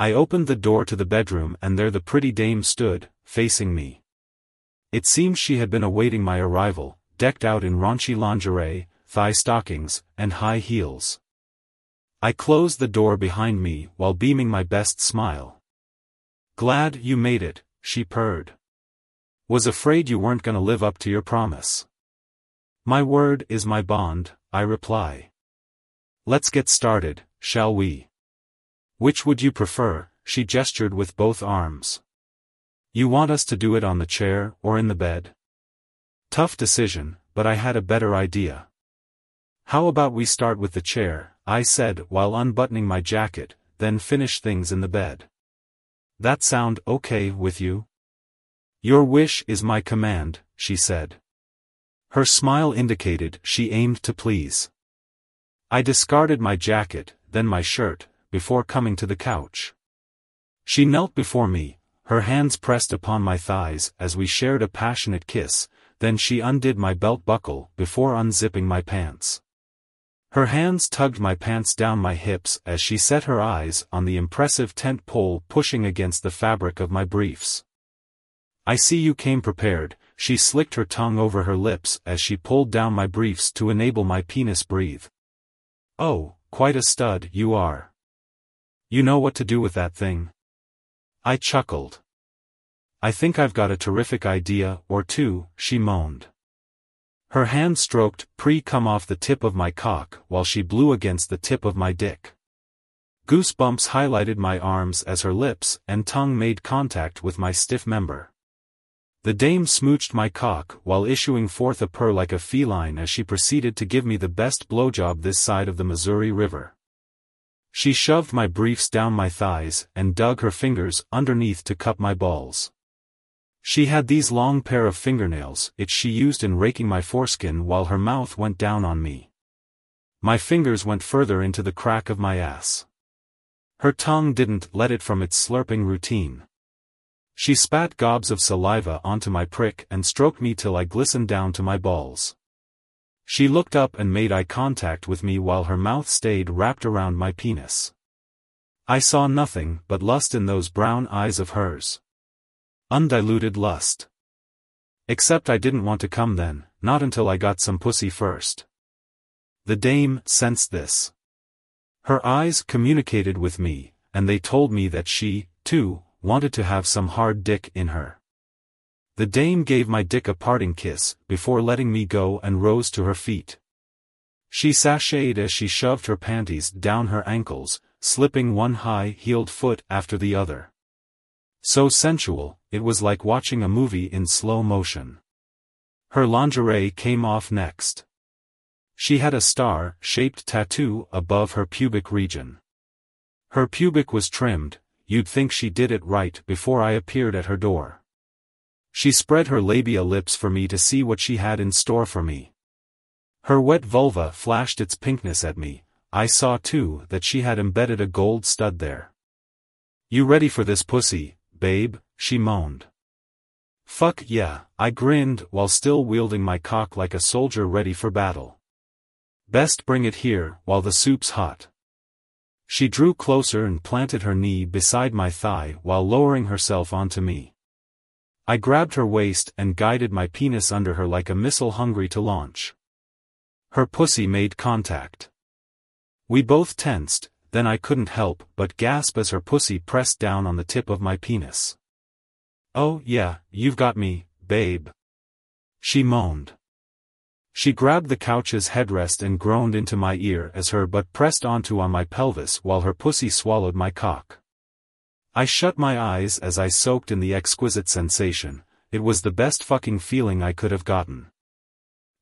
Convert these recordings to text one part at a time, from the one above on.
I opened the door to the bedroom and there the pretty dame stood, facing me. It seemed she had been awaiting my arrival, decked out in raunchy lingerie, thigh stockings, and high heels. I closed the door behind me while beaming my best smile. Glad you made it, she purred. Was afraid you weren't gonna live up to your promise. My word is my bond, I reply. Let's get started, shall we? Which would you prefer? She gestured with both arms. You want us to do it on the chair or in the bed? Tough decision, but I had a better idea. How about we start with the chair, I said while unbuttoning my jacket, then finish things in the bed. That sound okay with you? Your wish is my command, she said. Her smile indicated she aimed to please. I discarded my jacket, then my shirt, before coming to the couch. She knelt before me, her hands pressed upon my thighs as we shared a passionate kiss, then she undid my belt buckle before unzipping my pants. Her hands tugged my pants down my hips as she set her eyes on the impressive tent pole pushing against the fabric of my briefs. I see you came prepared, she slicked her tongue over her lips as she pulled down my briefs to enable my penis breathe. Oh, quite a stud you are. You know what to do with that thing. I chuckled. I think I've got a terrific idea or two, she moaned. Her hand stroked pre come off the tip of my cock while she blew against the tip of my dick. Goosebumps highlighted my arms as her lips and tongue made contact with my stiff member. The dame smooched my cock while issuing forth a purr like a feline as she proceeded to give me the best blowjob this side of the Missouri River. She shoved my briefs down my thighs and dug her fingers underneath to cup my balls. She had these long pair of fingernails which she used in raking my foreskin while her mouth went down on me. My fingers went further into the crack of my ass. Her tongue didn't let it from its slurping routine. She spat gobs of saliva onto my prick and stroked me till I glistened down to my balls. She looked up and made eye contact with me while her mouth stayed wrapped around my penis. I saw nothing but lust in those brown eyes of hers. Undiluted lust. Except I didn't want to come then, not until I got some pussy first. The dame sensed this. Her eyes communicated with me, and they told me that she, too, wanted to have some hard dick in her. The dame gave my dick a parting kiss, before letting me go and rose to her feet. She sashayed as she shoved her panties down her ankles, slipping one high-heeled foot after the other. So sensual, it was like watching a movie in slow motion. Her lingerie came off next. She had a star-shaped tattoo above her pubic region. Her pubic was trimmed, you'd think she did it right before I appeared at her door. She spread her labia lips for me to see what she had in store for me. Her wet vulva flashed its pinkness at me, I saw too that she had embedded a gold stud there. You ready for this pussy, babe, she moaned. Fuck yeah, I grinned while still wielding my cock like a soldier ready for battle. Best bring it here while the soup's hot. She drew closer and planted her knee beside my thigh while lowering herself onto me. I grabbed her waist and guided my penis under her like a missile hungry to launch. Her pussy made contact. We both tensed, then I couldn't help but gasp as her pussy pressed down on the tip of my penis. Oh yeah, you've got me, babe. She moaned. She grabbed the couch's headrest and groaned into my ear as her butt pressed onto on my pelvis while her pussy swallowed my cock. I shut my eyes as I soaked in the exquisite sensation, it was the best fucking feeling I could have gotten.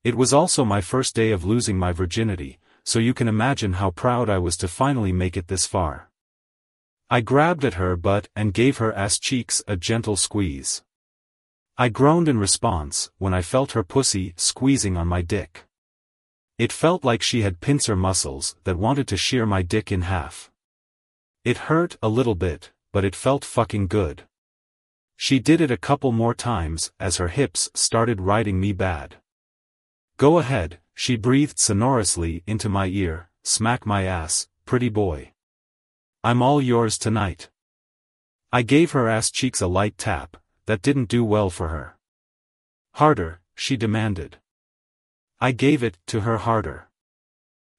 It was also my first day of losing my virginity, so you can imagine how proud I was to finally make it this far. I grabbed at her butt and gave her ass cheeks a gentle squeeze. I groaned in response when I felt her pussy squeezing on my dick. It felt like she had pincer muscles that wanted to shear my dick in half. It hurt a little bit, but it felt fucking good. She did it a couple more times as her hips started riding me bad. Go ahead, she breathed sonorously into my ear, smack my ass, pretty boy. I'm all yours tonight. I gave her ass cheeks a light tap, that didn't do well for her. Harder, she demanded. I gave it to her harder.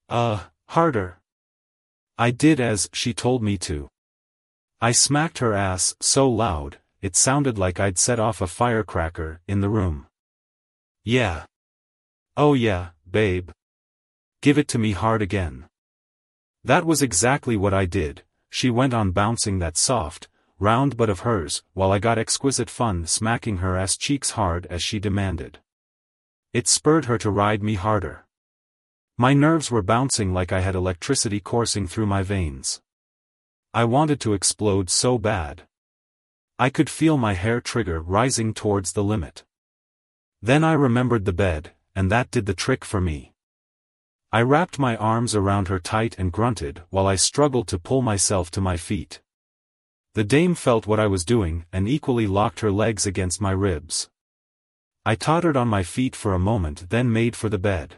Uh, harder. I did as she told me to. I smacked her ass so loud, it sounded like I'd set off a firecracker in the room. Yeah. Oh yeah, babe. Give it to me hard again. That was exactly what I did, she went on bouncing that soft, round butt of hers, while I got exquisite fun smacking her ass cheeks hard as she demanded. It spurred her to ride me harder. My nerves were bouncing like I had electricity coursing through my veins. I wanted to explode so bad. I could feel my hair trigger rising towards the limit. Then I remembered the bed, and that did the trick for me. I wrapped my arms around her tight and grunted while I struggled to pull myself to my feet. The dame felt what I was doing and equally locked her legs against my ribs. I tottered on my feet for a moment then made for the bed.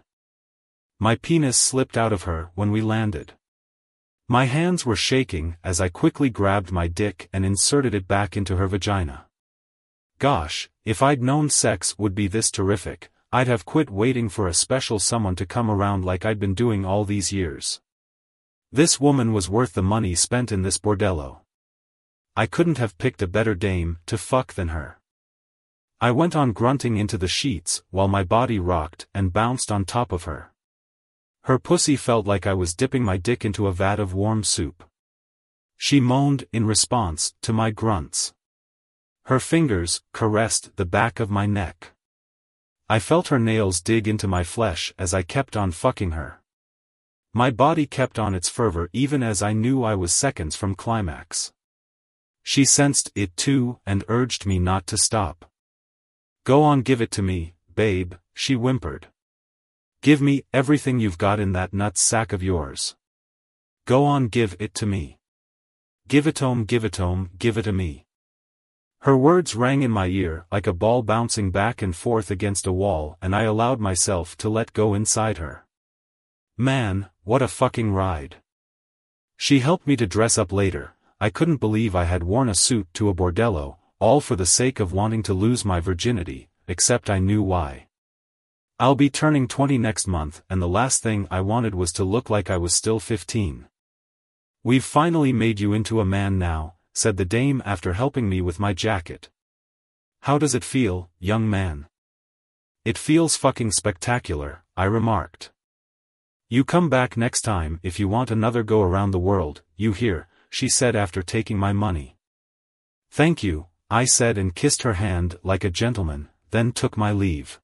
My penis slipped out of her when we landed. My hands were shaking as I quickly grabbed my dick and inserted it back into her vagina. Gosh, if I'd known sex would be this terrific, I'd have quit waiting for a special someone to come around like I'd been doing all these years. This woman was worth the money spent in this bordello. I couldn't have picked a better dame to fuck than her. I went on grunting into the sheets while my body rocked and bounced on top of her. Her pussy felt like I was dipping my dick into a vat of warm soup. She moaned in response to my grunts. Her fingers caressed the back of my neck. I felt her nails dig into my flesh as I kept on fucking her. My body kept on its fervor even as I knew I was seconds from climax. She sensed it too and urged me not to stop. Go on give it to me, babe, she whimpered. Give me everything you've got in that nut sack of yours. Go on give it to me. Give it home give it home give it to me. Her words rang in my ear like a ball bouncing back and forth against a wall and I allowed myself to let go inside her. Man, what a fucking ride. She helped me to dress up later, I couldn't believe I had worn a suit to a bordello, all for the sake of wanting to lose my virginity, except I knew why. I'll be turning 20 next month and the last thing I wanted was to look like I was still 15. We've finally made you into a man now, said the dame after helping me with my jacket. How does it feel, young man? It feels fucking spectacular, I remarked. You come back next time if you want another go around the world, you hear, she said after taking my money. Thank you, I said and kissed her hand like a gentleman, then took my leave.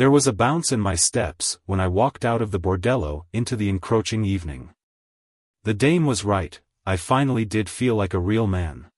There was a bounce in my steps when I walked out of the bordello into the encroaching evening. The dame was right, I finally did feel like a real man.